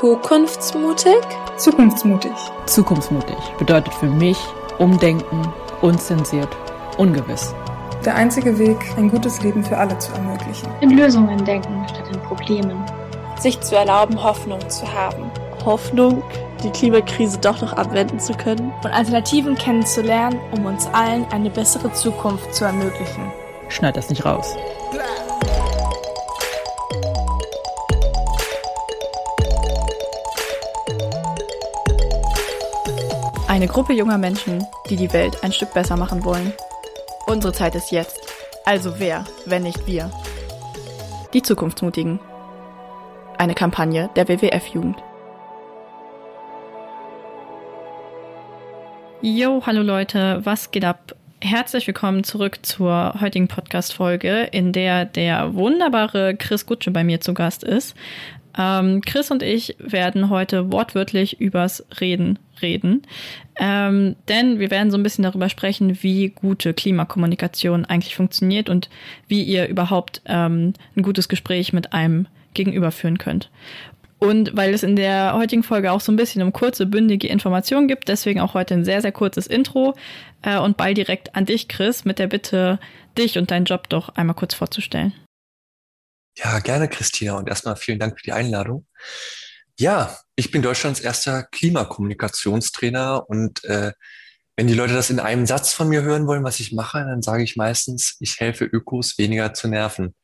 Zukunftsmutig? Zukunftsmutig. Zukunftsmutig bedeutet für mich Umdenken, unzensiert, ungewiss. Der einzige Weg, ein gutes Leben für alle zu ermöglichen. In Lösungen denken statt in Problemen. Sich zu erlauben, Hoffnung zu haben. Hoffnung, die Klimakrise doch noch abwenden zu können. Und Alternativen kennenzulernen, um uns allen eine bessere Zukunft zu ermöglichen. Schneid das nicht raus. Eine Gruppe junger Menschen, die die Welt ein Stück besser machen wollen. Unsere Zeit ist jetzt. Also wer, wenn nicht wir? Die Zukunftsmutigen. Eine Kampagne der WWF-Jugend. Yo, hallo Leute, was geht ab? Herzlich willkommen zurück zur heutigen Podcast-Folge, in der der wunderbare Chris Gutsche bei mir zu Gast ist. Ähm, Chris und ich werden heute wortwörtlich übers Reden reden. Ähm, denn wir werden so ein bisschen darüber sprechen, wie gute Klimakommunikation eigentlich funktioniert und wie ihr überhaupt ähm, ein gutes Gespräch mit einem Gegenüber führen könnt. Und weil es in der heutigen Folge auch so ein bisschen um kurze, bündige Informationen gibt, deswegen auch heute ein sehr, sehr kurzes Intro äh, und ball direkt an dich, Chris, mit der Bitte, dich und deinen Job doch einmal kurz vorzustellen. Ja, gerne, Christina. Und erstmal vielen Dank für die Einladung. Ja, ich bin Deutschlands erster Klimakommunikationstrainer und äh, wenn die Leute das in einem Satz von mir hören wollen, was ich mache, dann sage ich meistens, ich helfe Ökos weniger zu nerven.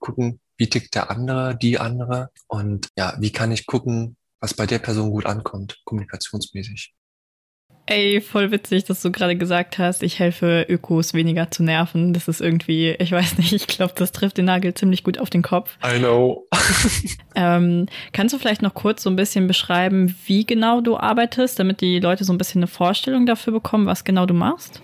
Gucken, wie tickt der andere, die andere und ja, wie kann ich gucken, was bei der Person gut ankommt, kommunikationsmäßig. Ey, voll witzig, dass du gerade gesagt hast, ich helfe Ökos weniger zu nerven. Das ist irgendwie, ich weiß nicht, ich glaube, das trifft den Nagel ziemlich gut auf den Kopf. I know. ähm, kannst du vielleicht noch kurz so ein bisschen beschreiben, wie genau du arbeitest, damit die Leute so ein bisschen eine Vorstellung dafür bekommen, was genau du machst?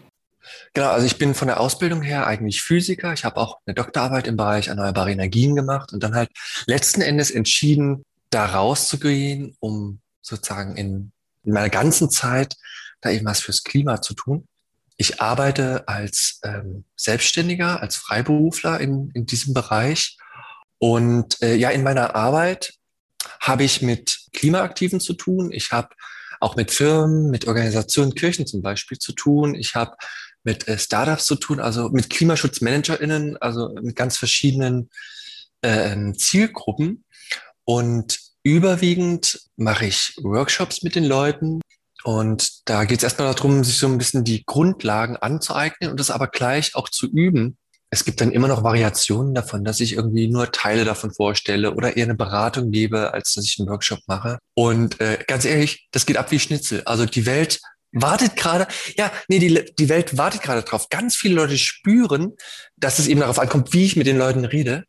Genau, also ich bin von der Ausbildung her eigentlich Physiker. Ich habe auch eine Doktorarbeit im Bereich erneuerbare Energien gemacht und dann halt letzten Endes entschieden, da rauszugehen, um sozusagen in, in meiner ganzen Zeit da eben was fürs Klima zu tun. Ich arbeite als ähm, Selbstständiger, als Freiberufler in, in diesem Bereich. Und äh, ja, in meiner Arbeit habe ich mit Klimaaktiven zu tun. Ich habe auch mit Firmen, mit Organisationen, Kirchen zum Beispiel zu tun. Ich habe mit äh, Startups zu tun, also mit KlimaschutzmanagerInnen, also mit ganz verschiedenen äh, Zielgruppen. Und überwiegend mache ich Workshops mit den Leuten, und da geht es erstmal darum, sich so ein bisschen die Grundlagen anzueignen und das aber gleich auch zu üben. Es gibt dann immer noch Variationen davon, dass ich irgendwie nur Teile davon vorstelle oder eher eine Beratung gebe, als dass ich einen Workshop mache. Und äh, ganz ehrlich, das geht ab wie Schnitzel. Also die Welt wartet gerade, ja, nee, die, die Welt wartet gerade drauf. Ganz viele Leute spüren, dass es eben darauf ankommt, wie ich mit den Leuten rede.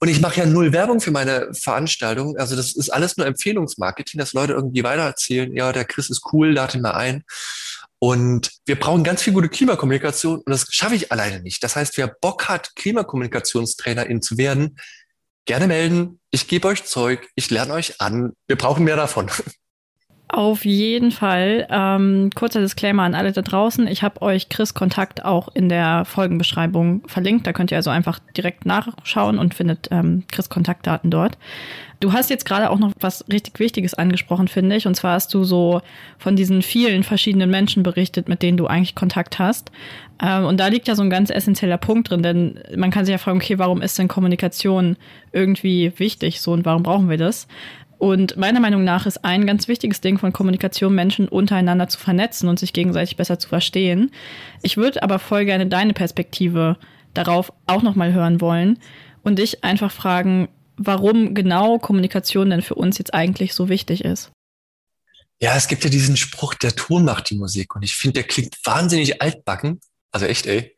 Und ich mache ja null Werbung für meine Veranstaltung. Also das ist alles nur Empfehlungsmarketing, dass Leute irgendwie weitererzählen, ja, der Chris ist cool, lade ihn mal ein. Und wir brauchen ganz viel gute Klimakommunikation und das schaffe ich alleine nicht. Das heißt, wer Bock hat, Klimakommunikationstrainerin zu werden, gerne melden. Ich gebe euch Zeug, ich lerne euch an. Wir brauchen mehr davon. Auf jeden Fall. Ähm, kurzer Disclaimer an alle da draußen. Ich habe euch Chris Kontakt auch in der Folgenbeschreibung verlinkt. Da könnt ihr also einfach direkt nachschauen und findet ähm, Chris Kontaktdaten dort. Du hast jetzt gerade auch noch was richtig Wichtiges angesprochen, finde ich. Und zwar hast du so von diesen vielen verschiedenen Menschen berichtet, mit denen du eigentlich Kontakt hast. Ähm, und da liegt ja so ein ganz essentieller Punkt drin, denn man kann sich ja fragen, okay, warum ist denn Kommunikation irgendwie wichtig so und warum brauchen wir das? Und meiner Meinung nach ist ein ganz wichtiges Ding von Kommunikation, Menschen untereinander zu vernetzen und sich gegenseitig besser zu verstehen. Ich würde aber voll gerne deine Perspektive darauf auch nochmal hören wollen und dich einfach fragen, warum genau Kommunikation denn für uns jetzt eigentlich so wichtig ist. Ja, es gibt ja diesen Spruch, der Ton macht die Musik. Und ich finde, der klingt wahnsinnig altbacken. Also echt, ey.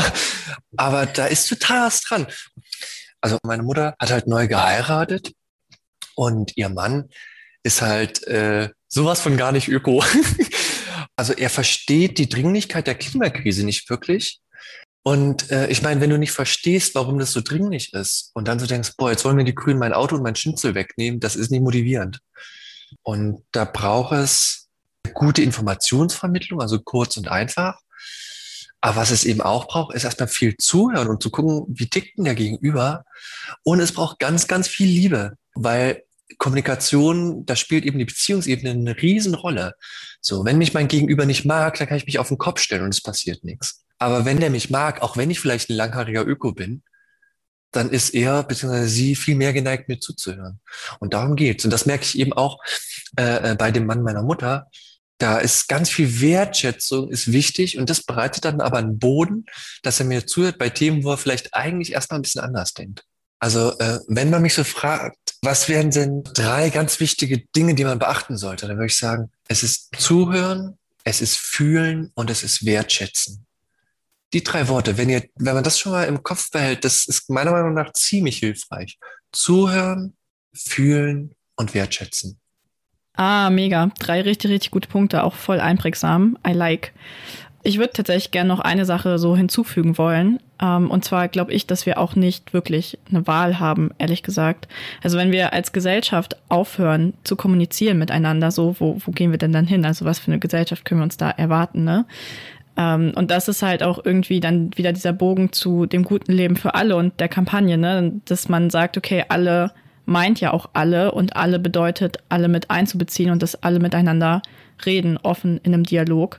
Aber, da ist total was dran. Also meine Mutter hat halt neu geheiratet und ihr Mann ist halt äh, sowas von gar nicht öko. also er versteht die Dringlichkeit der Klimakrise nicht wirklich. Und äh, ich meine, wenn du nicht verstehst, warum das so dringlich ist und dann so denkst, boah, jetzt wollen mir die Grünen mein Auto und mein Schnitzel wegnehmen, das ist nicht motivierend. Und da braucht es gute Informationsvermittlung, also kurz und einfach. Aber was es eben auch braucht, ist erstmal viel zuhören und zu gucken, wie tickt denn der Gegenüber. Und es braucht ganz, ganz viel Liebe, weil Kommunikation, da spielt eben die Beziehungsebene eine Riesenrolle. So, wenn mich mein Gegenüber nicht mag, dann kann ich mich auf den Kopf stellen und es passiert nichts. Aber wenn der mich mag, auch wenn ich vielleicht ein langhaariger Öko bin, dann ist er bzw. sie viel mehr geneigt, mir zuzuhören. Und darum geht's. Und das merke ich eben auch äh, äh, bei dem Mann meiner Mutter. Da ist ganz viel Wertschätzung, ist wichtig und das bereitet dann aber einen Boden, dass er mir zuhört bei Themen, wo er vielleicht eigentlich erstmal ein bisschen anders denkt. Also äh, wenn man mich so fragt, was wären denn drei ganz wichtige Dinge, die man beachten sollte, dann würde ich sagen, es ist Zuhören, es ist Fühlen und es ist Wertschätzen. Die drei Worte, wenn ihr, wenn man das schon mal im Kopf behält, das ist meiner Meinung nach ziemlich hilfreich. Zuhören, fühlen und wertschätzen. Ah, mega. Drei richtig, richtig gute Punkte, auch voll einprägsam. I like. Ich würde tatsächlich gerne noch eine Sache so hinzufügen wollen. Ähm, und zwar glaube ich, dass wir auch nicht wirklich eine Wahl haben, ehrlich gesagt. Also wenn wir als Gesellschaft aufhören zu kommunizieren miteinander, so, wo, wo gehen wir denn dann hin? Also was für eine Gesellschaft können wir uns da erwarten, ne? Ähm, und das ist halt auch irgendwie dann wieder dieser Bogen zu dem guten Leben für alle und der Kampagne, ne? Dass man sagt, okay, alle meint ja auch alle und alle bedeutet, alle mit einzubeziehen und dass alle miteinander reden, offen in einem Dialog.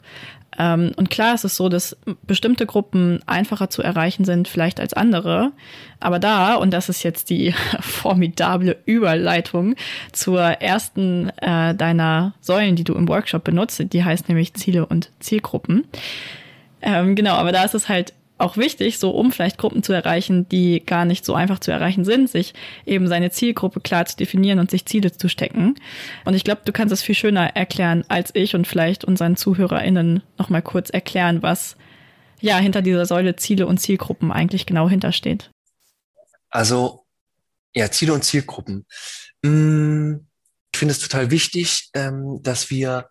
Ähm, und klar ist es so, dass bestimmte Gruppen einfacher zu erreichen sind, vielleicht als andere. Aber da, und das ist jetzt die formidable Überleitung zur ersten äh, deiner Säulen, die du im Workshop benutzt, die heißt nämlich Ziele und Zielgruppen. Ähm, genau, aber da ist es halt auch wichtig, so um vielleicht Gruppen zu erreichen, die gar nicht so einfach zu erreichen sind, sich eben seine Zielgruppe klar zu definieren und sich Ziele zu stecken. Und ich glaube, du kannst es viel schöner erklären als ich und vielleicht unseren ZuhörerInnen nochmal kurz erklären, was ja hinter dieser Säule Ziele und Zielgruppen eigentlich genau hintersteht. Also, ja, Ziele und Zielgruppen. Hm, ich finde es total wichtig, ähm, dass wir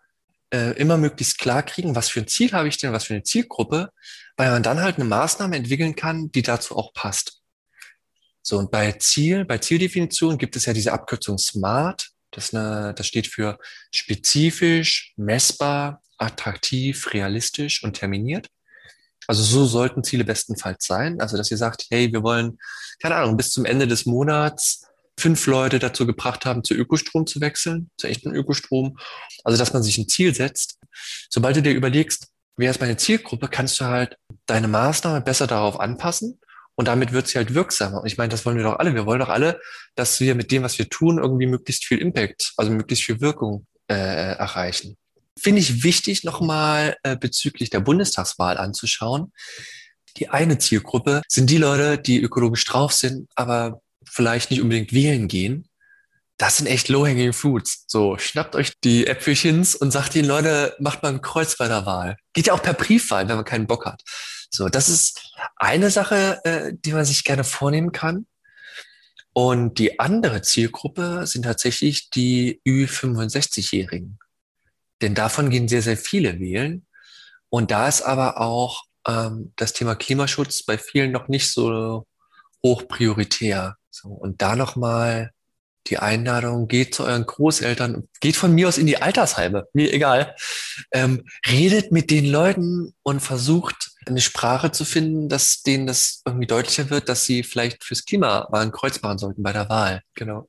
äh, immer möglichst klar kriegen, was für ein Ziel habe ich denn, was für eine Zielgruppe, weil man dann halt eine Maßnahme entwickeln kann, die dazu auch passt. So, und bei Ziel, bei Zieldefinition gibt es ja diese Abkürzung SMART. Das, eine, das steht für spezifisch, messbar, attraktiv, realistisch und terminiert. Also so sollten Ziele bestenfalls sein. Also dass ihr sagt, hey, wir wollen, keine Ahnung, bis zum Ende des Monats fünf Leute dazu gebracht haben, zu Ökostrom zu wechseln, zu echten Ökostrom. Also dass man sich ein Ziel setzt. Sobald du dir überlegst, wer ist meine Zielgruppe, kannst du halt deine Maßnahme besser darauf anpassen und damit wird sie halt wirksamer. Und ich meine, das wollen wir doch alle. Wir wollen doch alle, dass wir mit dem, was wir tun, irgendwie möglichst viel Impact, also möglichst viel Wirkung äh, erreichen. Finde ich wichtig, nochmal äh, bezüglich der Bundestagswahl anzuschauen. Die eine Zielgruppe sind die Leute, die ökologisch drauf sind, aber vielleicht nicht unbedingt wählen gehen das sind echt low-hanging fruits. So, schnappt euch die Äpfelchens und sagt ihnen, Leute, macht mal ein Kreuz bei der Wahl. Geht ja auch per Briefwahl, wenn man keinen Bock hat. So, das ist eine Sache, äh, die man sich gerne vornehmen kann. Und die andere Zielgruppe sind tatsächlich die Ü65-Jährigen. Denn davon gehen sehr, sehr viele wählen. Und da ist aber auch ähm, das Thema Klimaschutz bei vielen noch nicht so hoch prioritär. So, und da nochmal die Einladung, geht zu euren Großeltern, geht von mir aus in die Altersheime, mir egal. Ähm, redet mit den Leuten und versucht eine Sprache zu finden, dass denen das irgendwie deutlicher wird, dass sie vielleicht fürs Klima mal ein Kreuz machen sollten bei der Wahl. Genau.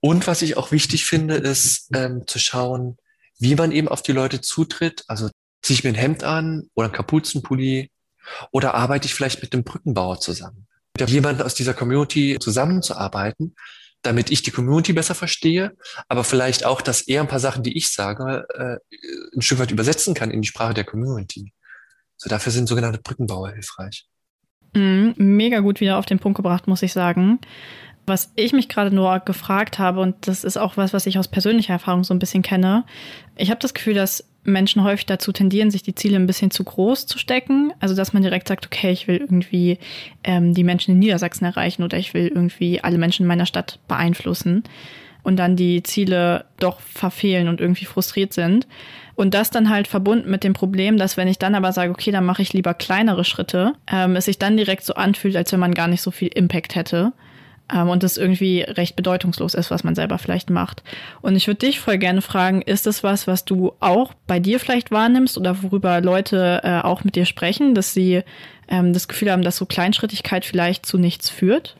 Und was ich auch wichtig finde, ist ähm, zu schauen, wie man eben auf die Leute zutritt. Also ziehe ich mir ein Hemd an oder ein Kapuzenpulli oder arbeite ich vielleicht mit dem Brückenbauer zusammen. Mit jemandem aus dieser Community zusammenzuarbeiten, damit ich die Community besser verstehe, aber vielleicht auch, dass er ein paar Sachen, die ich sage, äh, ein Stück weit übersetzen kann in die Sprache der Community. So dafür sind sogenannte Brückenbauer hilfreich. Mm, mega gut wieder auf den Punkt gebracht, muss ich sagen. Was ich mich gerade nur gefragt habe, und das ist auch was, was ich aus persönlicher Erfahrung so ein bisschen kenne, ich habe das Gefühl, dass Menschen häufig dazu tendieren, sich die Ziele ein bisschen zu groß zu stecken. Also dass man direkt sagt, okay, ich will irgendwie ähm, die Menschen in Niedersachsen erreichen oder ich will irgendwie alle Menschen in meiner Stadt beeinflussen und dann die Ziele doch verfehlen und irgendwie frustriert sind. Und das dann halt verbunden mit dem Problem, dass wenn ich dann aber sage, okay, dann mache ich lieber kleinere Schritte, ähm, es sich dann direkt so anfühlt, als wenn man gar nicht so viel Impact hätte ähm, und es irgendwie recht bedeutungslos ist, was man selber vielleicht macht. Und ich würde dich voll gerne fragen, ist das was, was du auch bei dir vielleicht wahrnimmst oder worüber Leute äh, auch mit dir sprechen, dass sie ähm, das Gefühl haben, dass so Kleinschrittigkeit vielleicht zu nichts führt?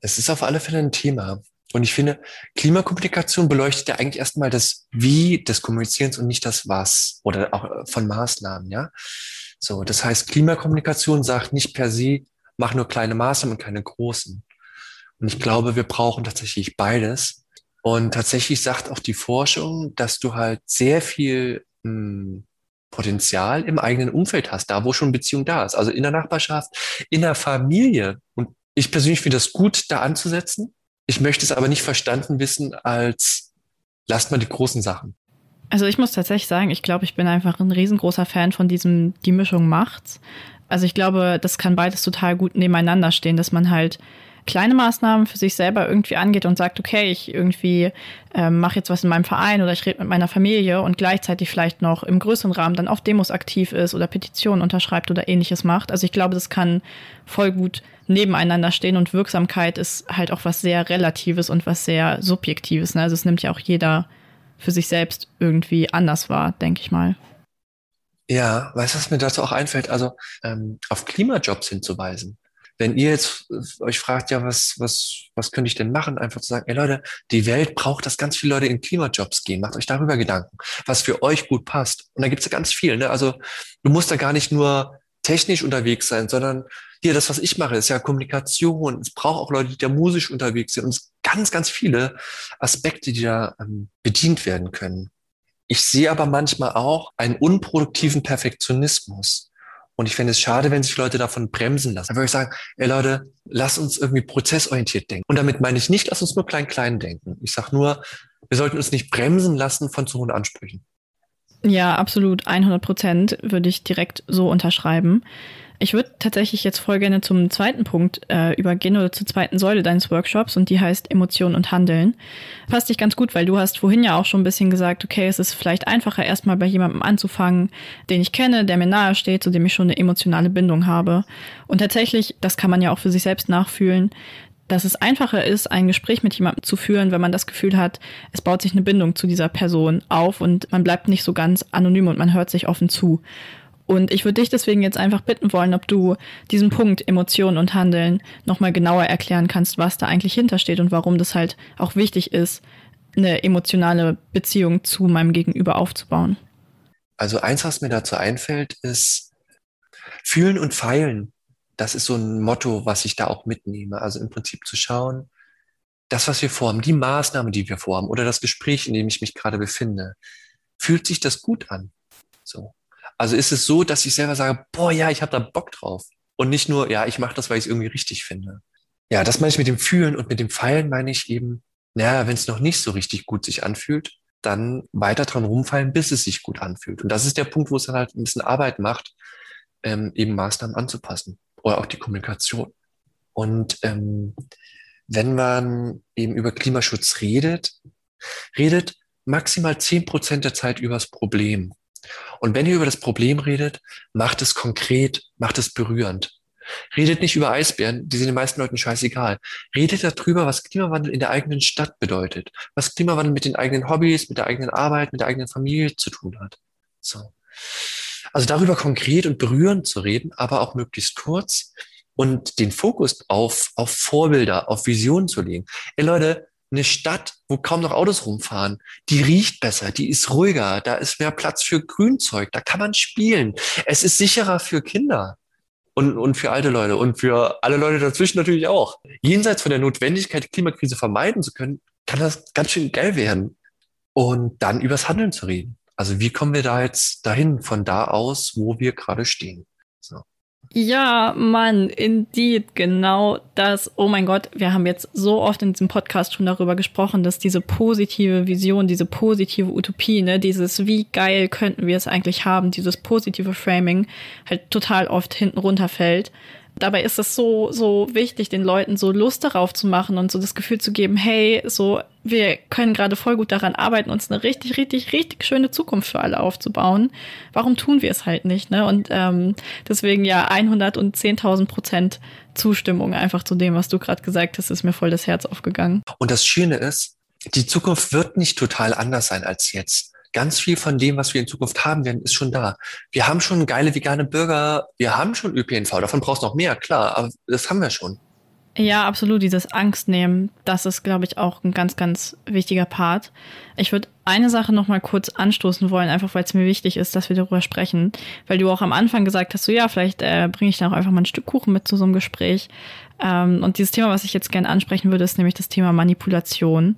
Es ist auf alle Fälle ein Thema. Und ich finde, Klimakommunikation beleuchtet ja eigentlich erstmal das Wie des Kommunizierens und nicht das Was oder auch äh, von Maßnahmen, ja. So, das heißt, Klimakommunikation sagt nicht per se, mach nur kleine Maßnahmen und keine großen. Und ich glaube, wir brauchen tatsächlich beides. Und tatsächlich sagt auch die Forschung, dass du halt sehr viel mh, hm, Potenzial im eigenen Umfeld hast, da wo schon Beziehung da ist. Also in der Nachbarschaft, in der Familie. Und ich persönlich finde das gut, da anzusetzen. Ich möchte es aber nicht verstanden wissen als, lasst mal die großen Sachen. Also ich muss tatsächlich sagen, ich glaube, ich bin einfach ein riesengroßer Fan von diesem, die Mischung macht's. Also ich glaube, das kann beides total gut nebeneinander stehen, dass man halt kleine Maßnahmen für sich selber irgendwie angeht und sagt, okay, ich irgendwie ähm, mache jetzt was in meinem Verein oder ich rede mit meiner Familie und gleichzeitig vielleicht noch im größeren Rahmen dann auf Demos aktiv ist oder Petitionen unterschreibt oder ähnliches macht. Also ich glaube, das kann voll gut nebeneinander stehen und Wirksamkeit ist halt auch was sehr Relatives und was sehr Subjektives. Ne? Also es nimmt ja auch jeder für sich selbst irgendwie anders wahr, denke ich mal. Ja, weißt du, was mir dazu auch einfällt? Also ähm, auf Klimajobs hinzuweisen. Wenn ihr jetzt äh, euch fragt, ja, was, was, was könnte ich denn machen? Einfach zu sagen, ey Leute, die Welt braucht, dass ganz viele Leute in Klimajobs gehen. Macht euch darüber Gedanken, was für euch gut passt. Und da gibt's ja ganz viel. Ne? Also du musst da gar nicht nur technisch unterwegs sein, sondern hier, das, was ich mache, ist ja Kommunikation. Es braucht auch Leute, die da musisch unterwegs sind. Und es ganz, ganz viele Aspekte, die da ähm, bedient werden können. Ich sehe aber manchmal auch einen unproduktiven Perfektionismus. Und ich fände es schade, wenn sich Leute davon bremsen lassen. Dann würde ich sagen, ey Leute, lass uns irgendwie prozessorientiert denken. Und damit meine ich nicht, lass uns nur klein-klein denken. Ich sage nur, wir sollten uns nicht bremsen lassen von zu hohen Ansprüchen. Ja, absolut. 100 Prozent würde ich direkt so unterschreiben. Ich würde tatsächlich jetzt voll gerne zum zweiten Punkt äh, übergehen oder zur zweiten Säule deines Workshops und die heißt Emotion und Handeln. Passt dich ganz gut, weil du hast vorhin ja auch schon ein bisschen gesagt, okay, es ist vielleicht einfacher, erstmal bei jemandem anzufangen, den ich kenne, der mir nahe steht, zu dem ich schon eine emotionale Bindung habe. Und tatsächlich, das kann man ja auch für sich selbst nachfühlen, dass es einfacher ist, ein Gespräch mit jemandem zu führen, wenn man das Gefühl hat, es baut sich eine Bindung zu dieser Person auf und man bleibt nicht so ganz anonym und man hört sich offen zu. Und ich würde dich deswegen jetzt einfach bitten wollen, ob du diesen Punkt Emotionen und Handeln nochmal genauer erklären kannst, was da eigentlich hintersteht und warum das halt auch wichtig ist, eine emotionale Beziehung zu meinem Gegenüber aufzubauen. Also eins, was mir dazu einfällt, ist fühlen und feilen. Das ist so ein Motto, was ich da auch mitnehme. Also im Prinzip zu schauen, das, was wir vorhaben, die Maßnahme, die wir vorhaben oder das Gespräch, in dem ich mich gerade befinde, fühlt sich das gut an? So. Also ist es so, dass ich selber sage, boah, ja, ich habe da Bock drauf. Und nicht nur, ja, ich mache das, weil ich es irgendwie richtig finde. Ja, das meine ich mit dem Fühlen und mit dem Feilen meine ich eben, naja, wenn es noch nicht so richtig gut sich anfühlt, dann weiter dran rumfallen, bis es sich gut anfühlt. Und das ist der Punkt, wo es dann halt ein bisschen Arbeit macht, ähm, eben Maßnahmen anzupassen oder auch die Kommunikation. Und ähm, wenn man eben über Klimaschutz redet, redet maximal zehn Prozent der Zeit übers Problem. Und wenn ihr über das Problem redet, macht es konkret, macht es berührend. Redet nicht über Eisbären, die sind den meisten Leuten scheißegal. Redet darüber, was Klimawandel in der eigenen Stadt bedeutet, was Klimawandel mit den eigenen Hobbys, mit der eigenen Arbeit, mit der eigenen Familie zu tun hat. So. Also darüber konkret und berührend zu reden, aber auch möglichst kurz und den Fokus auf, auf Vorbilder, auf Visionen zu legen. Ey Leute, eine Stadt, wo kaum noch Autos rumfahren, die riecht besser, die ist ruhiger, da ist mehr Platz für Grünzeug, da kann man spielen. Es ist sicherer für Kinder und, und für alte Leute und für alle Leute dazwischen natürlich auch. Jenseits von der Notwendigkeit, die Klimakrise vermeiden zu können, kann das ganz schön geil werden. Und dann übers Handeln zu reden. Also wie kommen wir da jetzt dahin, von da aus, wo wir gerade stehen? So. Ja, Mann, indeed, genau das. Oh mein Gott, wir haben jetzt so oft in diesem Podcast schon darüber gesprochen, dass diese positive Vision, diese positive Utopie, ne, dieses wie geil könnten wir es eigentlich haben, dieses positive Framing halt total oft hinten runterfällt dabei ist es so, so wichtig, den Leuten so Lust darauf zu machen und so das Gefühl zu geben, hey, so, wir können gerade voll gut daran arbeiten, uns eine richtig, richtig, richtig schöne Zukunft für alle aufzubauen. Warum tun wir es halt nicht, ne? Und ähm, deswegen ja 110.000 Prozent Zustimmung einfach zu dem, was du gerade gesagt hast, ist mir voll das Herz aufgegangen. Und das Schöne ist, die Zukunft wird nicht total anders sein als jetzt ganz viel von dem, was wir in Zukunft haben werden, ist schon da. Wir haben schon geile vegane Burger, wir haben schon ÖPNV, davon brauchst du noch mehr, klar, aber das haben wir schon. Ja, absolut. Dieses Angst nehmen, das ist, glaube ich, auch ein ganz, ganz wichtiger Part. Ich würde eine Sache noch mal kurz anstoßen wollen, einfach weil es mir wichtig ist, dass wir darüber sprechen. Weil du auch am Anfang gesagt hast, so ja, vielleicht äh, bringe ich dann auch einfach mal ein Stück Kuchen mit zu so einem Gespräch. Ähm, und dieses Thema, was ich jetzt gerne ansprechen würde, ist nämlich das Thema Manipulation.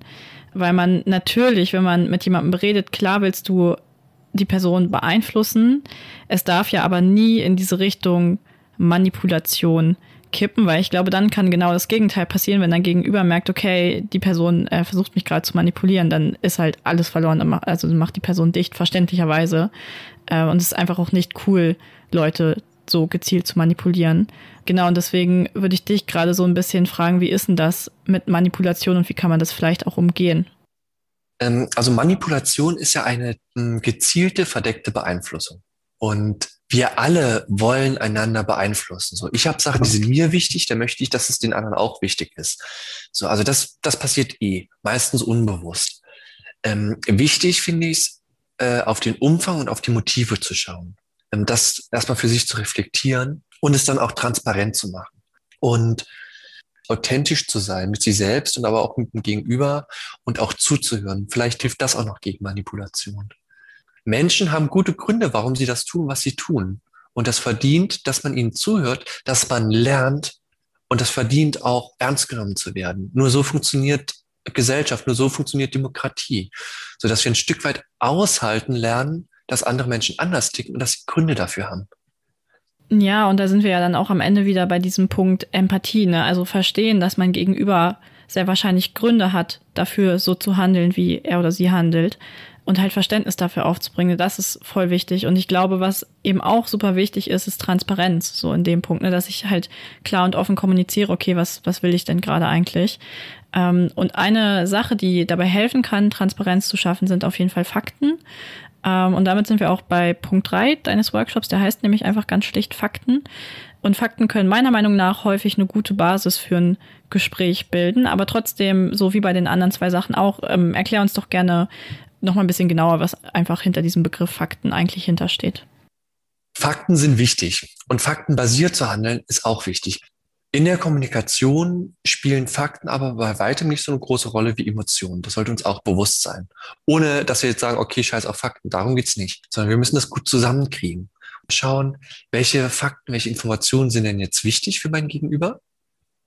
Weil man natürlich, wenn man mit jemandem redet, klar willst du die Person beeinflussen. Es darf ja aber nie in diese Richtung Manipulation kippen, weil ich glaube, dann kann genau das Gegenteil passieren, wenn dein Gegenüber merkt, okay, die Person äh, versucht mich gerade zu manipulieren, dann ist halt alles verloren. Also macht die Person dicht, verständlicherweise. Äh, und es ist einfach auch nicht cool, Leute so gezielt zu manipulieren. Genau, und deswegen würde ich dich gerade so ein bisschen fragen, wie ist denn das mit Manipulation und wie kann man das vielleicht auch umgehen? Ähm, also Manipulation ist ja eine hm, gezielte, verdeckte Beeinflussung. Und wir alle wollen einander beeinflussen. So, ich habe Sachen, die sind mir wichtig, da möchte ich, dass es den anderen auch wichtig ist. So, also das, das passiert eh, meistens unbewusst. Ähm, wichtig finde ich es, äh, auf den Umfang und auf die Motive zu schauen. Ähm, das erstmal für sich zu reflektieren und es dann auch transparent zu machen. Und authentisch zu sein mit sich selbst und aber auch mit dem Gegenüber und auch zuzuhören. Vielleicht hilft das auch noch gegen Manipulation. Menschen haben gute Gründe, warum sie das tun, was sie tun. Und das verdient, dass man ihnen zuhört, dass man lernt und das verdient auch ernst genommen zu werden. Nur so funktioniert Gesellschaft, nur so funktioniert Demokratie, so dass wir ein Stück weit aushalten lernen, dass andere Menschen anders ticken und dass sie Gründe dafür haben. Ja, und da sind wir ja dann auch am Ende wieder bei diesem Punkt Empathie, ne? Also verstehen, dass man gegenüber sehr wahrscheinlich Gründe hat, dafür so zu handeln, wie er oder sie handelt und halt Verständnis dafür aufzubringen. Das ist voll wichtig. Und ich glaube, was eben auch super wichtig ist, ist Transparenz, so in dem Punkt, ne, dass ich halt klar und offen kommuniziere, okay, was, was will ich denn gerade eigentlich? Ähm, und eine Sache, die dabei helfen kann, Transparenz zu schaffen, sind auf jeden Fall Fakten. Ähm, und damit sind wir auch bei Punkt drei deines Workshops, der heißt nämlich einfach ganz schlicht Fakten. Und Fakten können meiner Meinung nach häufig eine gute Basis für ein Gespräch bilden, aber trotzdem, so wie bei den anderen zwei Sachen auch, ähm, erklär uns doch gerne, noch mal ein bisschen genauer, was einfach hinter diesem Begriff Fakten eigentlich hintersteht. Fakten sind wichtig und faktenbasiert zu handeln ist auch wichtig. In der Kommunikation spielen Fakten aber bei weitem nicht so eine große Rolle wie Emotionen. Das sollte uns auch bewusst sein. Ohne dass wir jetzt sagen, okay, scheiß auf Fakten. Darum geht's nicht. Sondern wir müssen das gut zusammenkriegen. Schauen, welche Fakten, welche Informationen sind denn jetzt wichtig für mein Gegenüber?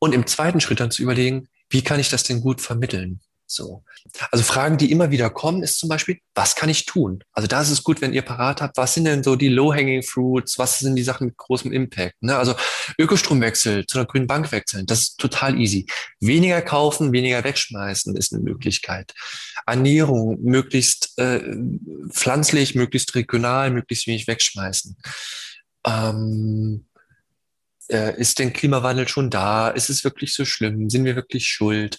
Und im zweiten Schritt dann zu überlegen, wie kann ich das denn gut vermitteln? So. Also Fragen, die immer wieder kommen, ist zum Beispiel, was kann ich tun? Also da ist es gut, wenn ihr parat habt, was sind denn so die Low-Hanging Fruits? Was sind die Sachen mit großem Impact? Ne? Also Ökostromwechsel zu einer grünen Bank wechseln, das ist total easy. Weniger kaufen, weniger wegschmeißen ist eine Möglichkeit. Ernährung, möglichst äh, pflanzlich, möglichst regional, möglichst wenig wegschmeißen. Ähm, äh, ist denn Klimawandel schon da? Ist es wirklich so schlimm? Sind wir wirklich schuld?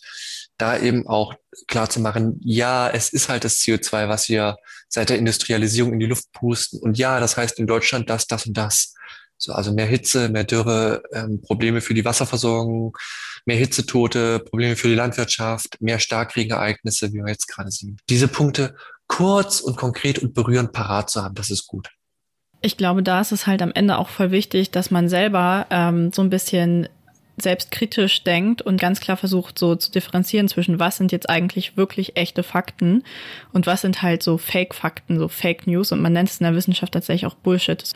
Da eben auch klar zu machen, ja, es ist halt das CO2, was wir seit der Industrialisierung in die Luft pusten. Und ja, das heißt in Deutschland das, das und das. So, also mehr Hitze, mehr Dürre, ähm, Probleme für die Wasserversorgung, mehr Hitzetote, Probleme für die Landwirtschaft, mehr Starkregenereignisse, wie wir jetzt gerade sehen. Diese Punkte kurz und konkret und berührend parat zu haben, das ist gut. Ich glaube, da ist es halt am Ende auch voll wichtig, dass man selber ähm, so ein bisschen selbstkritisch denkt und ganz klar versucht so zu differenzieren zwischen was sind jetzt eigentlich wirklich echte Fakten und was sind halt so Fake-Fakten, so Fake News und man nennt es in der Wissenschaft tatsächlich auch Bullshit.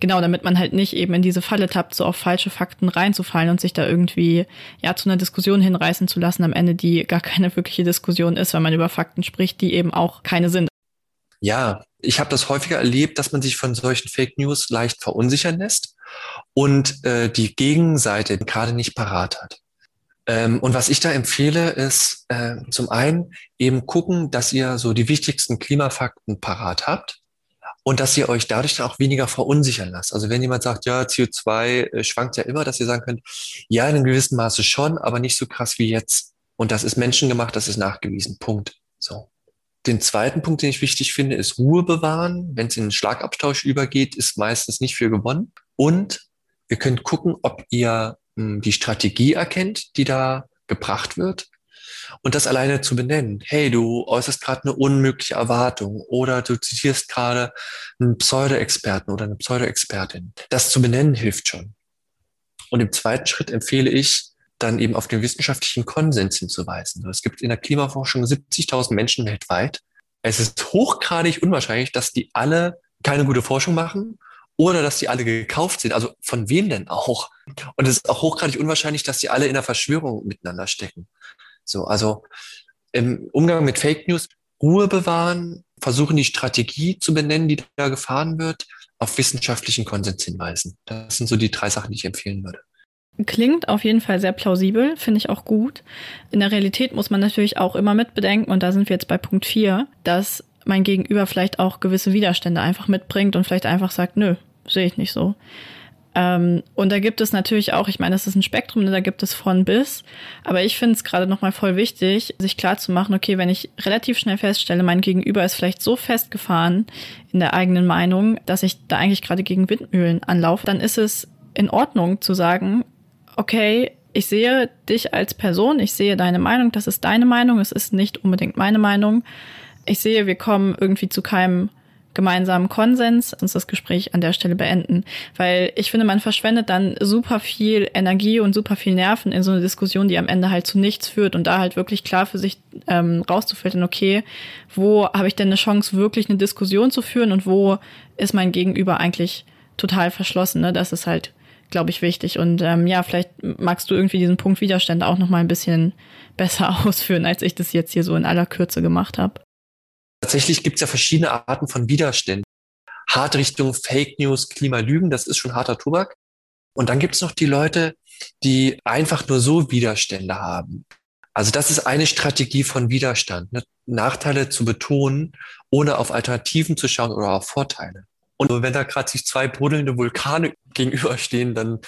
Genau, damit man halt nicht eben in diese Falle tappt, so auf falsche Fakten reinzufallen und sich da irgendwie ja zu einer Diskussion hinreißen zu lassen am Ende, die gar keine wirkliche Diskussion ist, wenn man über Fakten spricht, die eben auch keine sind. Ja, ich habe das häufiger erlebt, dass man sich von solchen Fake News leicht verunsichern lässt und äh, die Gegenseite gerade nicht parat hat. Ähm, und was ich da empfehle, ist äh, zum einen eben gucken, dass ihr so die wichtigsten Klimafakten parat habt und dass ihr euch dadurch dann auch weniger verunsichern lasst. Also wenn jemand sagt, ja, CO2 äh, schwankt ja immer, dass ihr sagen könnt, ja, in einem gewissen Maße schon, aber nicht so krass wie jetzt. Und das ist menschengemacht, das ist nachgewiesen. Punkt. So. Den zweiten Punkt, den ich wichtig finde, ist Ruhe bewahren. Wenn es in den Schlagabtausch übergeht, ist meistens nicht viel gewonnen. Und wir können gucken, ob ihr hm, die Strategie erkennt, die da gebracht wird. Und das alleine zu benennen. Hey, du äußerst gerade eine unmögliche Erwartung oder du zitierst gerade einen Pseudo-Experten oder eine Pseudo-Expertin. Das zu benennen hilft schon. Und im zweiten Schritt empfehle ich, dann eben auf den wissenschaftlichen Konsens hinzuweisen. Es gibt in der Klimaforschung 70.000 Menschen weltweit. Es ist hochgradig unwahrscheinlich, dass die alle keine gute Forschung machen oder dass die alle gekauft sind. Also von wem denn auch? Und es ist auch hochgradig unwahrscheinlich, dass die alle in der Verschwörung miteinander stecken. So, also im Umgang mit Fake News Ruhe bewahren, versuchen die Strategie zu benennen, die da gefahren wird, auf wissenschaftlichen Konsens hinweisen. Das sind so die drei Sachen, die ich empfehlen würde. Klingt auf jeden Fall sehr plausibel, finde ich auch gut. In der Realität muss man natürlich auch immer mitbedenken, und da sind wir jetzt bei Punkt 4, dass mein Gegenüber vielleicht auch gewisse Widerstände einfach mitbringt und vielleicht einfach sagt, nö, sehe ich nicht so. Ähm, und da gibt es natürlich auch, ich meine, das ist ein Spektrum, da gibt es von bis. Aber ich finde es gerade nochmal voll wichtig, sich klar zu machen, okay, wenn ich relativ schnell feststelle, mein Gegenüber ist vielleicht so festgefahren in der eigenen Meinung, dass ich da eigentlich gerade gegen Windmühlen anlaufe, dann ist es in Ordnung zu sagen, okay, ich sehe dich als Person, ich sehe deine Meinung, das ist deine Meinung, es ist nicht unbedingt meine Meinung. Ich sehe, wir kommen irgendwie zu keinem gemeinsamen Konsens uns das Gespräch an der Stelle beenden. Weil ich finde, man verschwendet dann super viel Energie und super viel Nerven in so eine Diskussion, die am Ende halt zu nichts führt und da halt wirklich klar für sich ähm, rauszufiltern, okay, wo habe ich denn eine Chance, wirklich eine Diskussion zu führen und wo ist mein Gegenüber eigentlich total verschlossen. Ne? Das ist halt, glaube ich, wichtig. Und ähm, ja, vielleicht magst du irgendwie diesen Punkt Widerstände auch noch mal ein bisschen besser ausführen, als ich das jetzt hier so in aller Kürze gemacht habe. Tatsächlich gibt es ja verschiedene Arten von Widerständen. Hart Richtung Fake News, Klimalügen, das ist schon harter Tobak. Und dann gibt es noch die Leute, die einfach nur so Widerstände haben. Also das ist eine Strategie von Widerstand, ne? Nachteile zu betonen, ohne auf Alternativen zu schauen oder auf Vorteile. Und wenn da gerade sich zwei brodelnde Vulkane gegenüberstehen, dann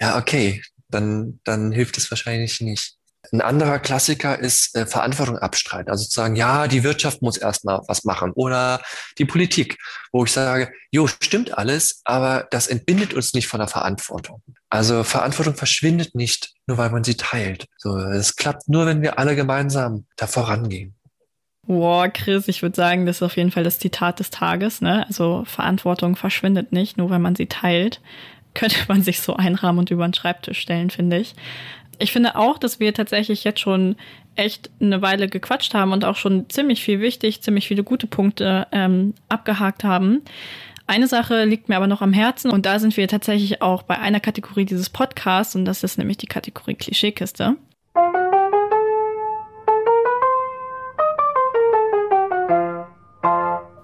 ja okay, dann dann hilft es wahrscheinlich nicht. Ein anderer Klassiker ist äh, Verantwortung abstreiten. Also zu sagen, ja, die Wirtschaft muss erstmal was machen oder die Politik, wo ich sage, jo, stimmt alles, aber das entbindet uns nicht von der Verantwortung. Also Verantwortung verschwindet nicht, nur weil man sie teilt. So, es klappt nur, wenn wir alle gemeinsam da vorangehen. Wow, Chris, ich würde sagen, das ist auf jeden Fall das Zitat des Tages. Ne? Also Verantwortung verschwindet nicht, nur weil man sie teilt. Könnte man sich so einrahmen und über den Schreibtisch stellen, finde ich. Ich finde auch, dass wir tatsächlich jetzt schon echt eine Weile gequatscht haben und auch schon ziemlich viel wichtig, ziemlich viele gute Punkte ähm, abgehakt haben. Eine Sache liegt mir aber noch am Herzen und da sind wir tatsächlich auch bei einer Kategorie dieses Podcasts und das ist nämlich die Kategorie Klischeekiste.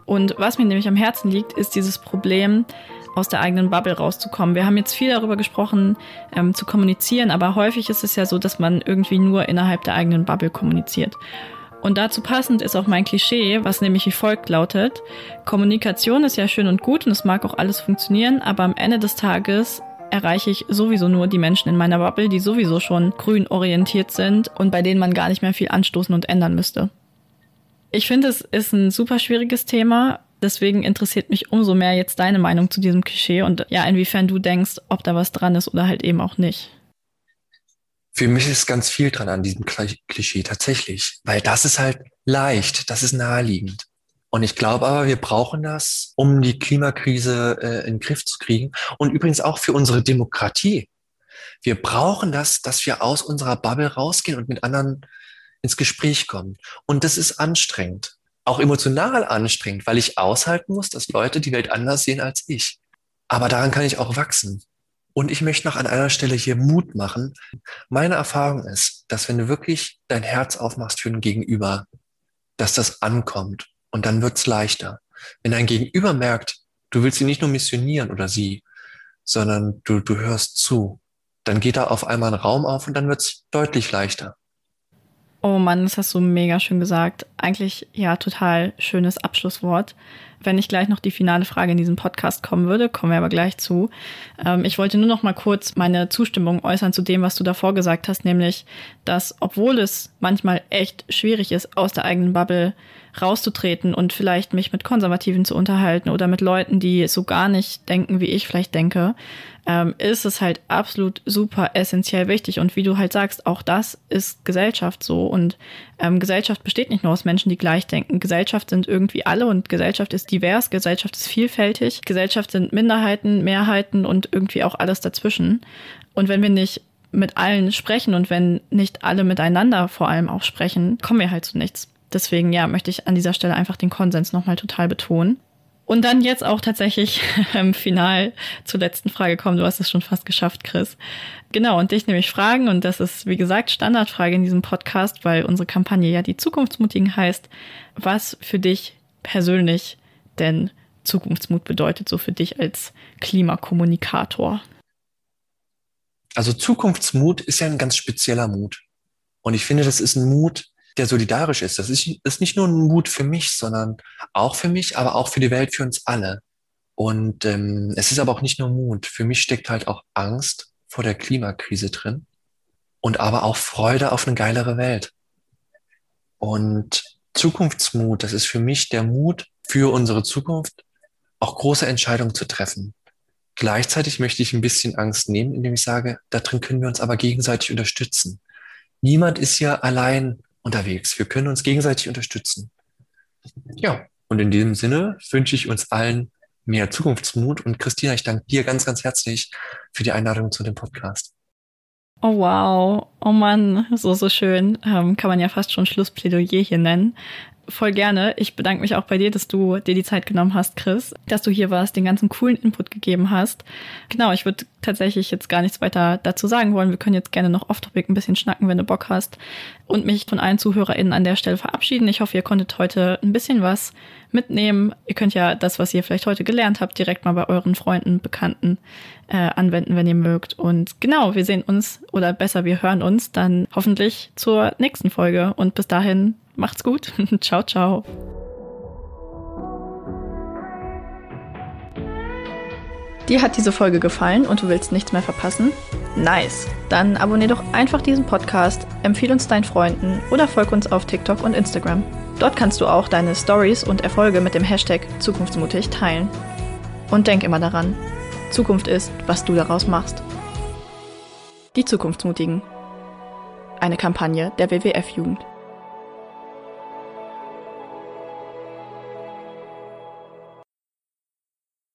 Und was mir nämlich am Herzen liegt, ist dieses Problem, aus der eigenen Bubble rauszukommen. Wir haben jetzt viel darüber gesprochen, ähm, zu kommunizieren, aber häufig ist es ja so, dass man irgendwie nur innerhalb der eigenen Bubble kommuniziert. Und dazu passend ist auch mein Klischee, was nämlich wie folgt lautet. Kommunikation ist ja schön und gut und es mag auch alles funktionieren, aber am Ende des Tages erreiche ich sowieso nur die Menschen in meiner Bubble, die sowieso schon grün orientiert sind und bei denen man gar nicht mehr viel anstoßen und ändern müsste. Ich finde, es ist ein super schwieriges Thema Deswegen interessiert mich umso mehr jetzt deine Meinung zu diesem Klischee und ja, inwiefern du denkst, ob da was dran ist oder halt eben auch nicht. Für mich ist ganz viel dran an diesem Klischee tatsächlich, weil das ist halt leicht, das ist naheliegend. Und ich glaube aber, wir brauchen das, um die Klimakrise äh, in den Griff zu kriegen und übrigens auch für unsere Demokratie. Wir brauchen das, dass wir aus unserer Bubble rausgehen und mit anderen ins Gespräch kommen. Und das ist anstrengend auch emotional anstrengend, weil ich aushalten muss, dass Leute die Welt anders sehen als ich. Aber daran kann ich auch wachsen. Und ich möchte noch an einer Stelle hier Mut machen. Meine Erfahrung ist, dass wenn du wirklich dein Herz aufmachst für ein Gegenüber, dass das ankommt und dann wird's leichter. Wenn dein Gegenüber merkt, du willst sie nicht nur missionieren oder sie, sondern du, du hörst zu, dann geht da auf einmal ein Raum auf und dann wird's deutlich leichter. Oh Mann, das hast du mega schön gesagt. Eigentlich ja total schönes Abschlusswort. Wenn nicht gleich noch die finale Frage in diesem Podcast kommen würde, kommen wir aber gleich zu. Ähm, ich wollte nur noch mal kurz meine Zustimmung äußern zu dem, was du davor gesagt hast, nämlich, dass obwohl es manchmal echt schwierig ist, aus der eigenen Bubble rauszutreten und vielleicht mich mit Konservativen zu unterhalten oder mit Leuten, die so gar nicht denken, wie ich vielleicht denke, ähm, ist es halt absolut super essentiell wichtig. Und wie du halt sagst, auch das ist Gesellschaft so. Und ähm, Gesellschaft besteht nicht nur aus Menschen, die gleich denken. Gesellschaft sind irgendwie alle und Gesellschaft ist divers, Gesellschaft ist vielfältig. Gesellschaft sind Minderheiten, Mehrheiten und irgendwie auch alles dazwischen. Und wenn wir nicht mit allen sprechen und wenn nicht alle miteinander vor allem auch sprechen, kommen wir halt zu nichts. Deswegen, ja, möchte ich an dieser Stelle einfach den Konsens nochmal total betonen. Und dann jetzt auch tatsächlich im Final zur letzten Frage kommen. Du hast es schon fast geschafft, Chris. Genau, und dich nämlich fragen, und das ist, wie gesagt, Standardfrage in diesem Podcast, weil unsere Kampagne ja die Zukunftsmutigen heißt, was für dich persönlich denn Zukunftsmut bedeutet, so für dich als Klimakommunikator. Also Zukunftsmut ist ja ein ganz spezieller Mut. Und ich finde, das ist ein Mut, der solidarisch ist. Das ist, ist nicht nur ein Mut für mich, sondern auch für mich, aber auch für die Welt, für uns alle. Und ähm, es ist aber auch nicht nur Mut. Für mich steckt halt auch Angst vor der Klimakrise drin und aber auch Freude auf eine geilere Welt. Und Zukunftsmut, das ist für mich der Mut für unsere Zukunft, auch große Entscheidungen zu treffen. Gleichzeitig möchte ich ein bisschen Angst nehmen, indem ich sage, da drin können wir uns aber gegenseitig unterstützen. Niemand ist ja allein unterwegs. Wir können uns gegenseitig unterstützen. Ja, und in diesem Sinne wünsche ich uns allen mehr Zukunftsmut. Und Christina, ich danke dir ganz, ganz herzlich für die Einladung zu dem Podcast. Oh wow, oh Mann, so, so schön. Ähm, kann man ja fast schon Schlussplädoyer hier nennen voll gerne. Ich bedanke mich auch bei dir, dass du dir die Zeit genommen hast, Chris, dass du hier warst, den ganzen coolen Input gegeben hast. Genau, ich würde tatsächlich jetzt gar nichts weiter dazu sagen wollen. Wir können jetzt gerne noch off-topic ein bisschen schnacken, wenn du Bock hast. Und mich von allen ZuhörerInnen an der Stelle verabschieden. Ich hoffe, ihr konntet heute ein bisschen was mitnehmen. Ihr könnt ja das, was ihr vielleicht heute gelernt habt, direkt mal bei euren Freunden, Bekannten äh, anwenden, wenn ihr mögt. Und genau, wir sehen uns oder besser, wir hören uns dann hoffentlich zur nächsten Folge. Und bis dahin Macht's gut. ciao, ciao. Dir hat diese Folge gefallen und du willst nichts mehr verpassen? Nice! Dann abonnier doch einfach diesen Podcast, empfehle uns deinen Freunden oder folg uns auf TikTok und Instagram. Dort kannst du auch deine Stories und Erfolge mit dem Hashtag Zukunftsmutig teilen. Und denk immer daran, Zukunft ist, was du daraus machst. Die Zukunftsmutigen. Eine Kampagne der WWF-Jugend.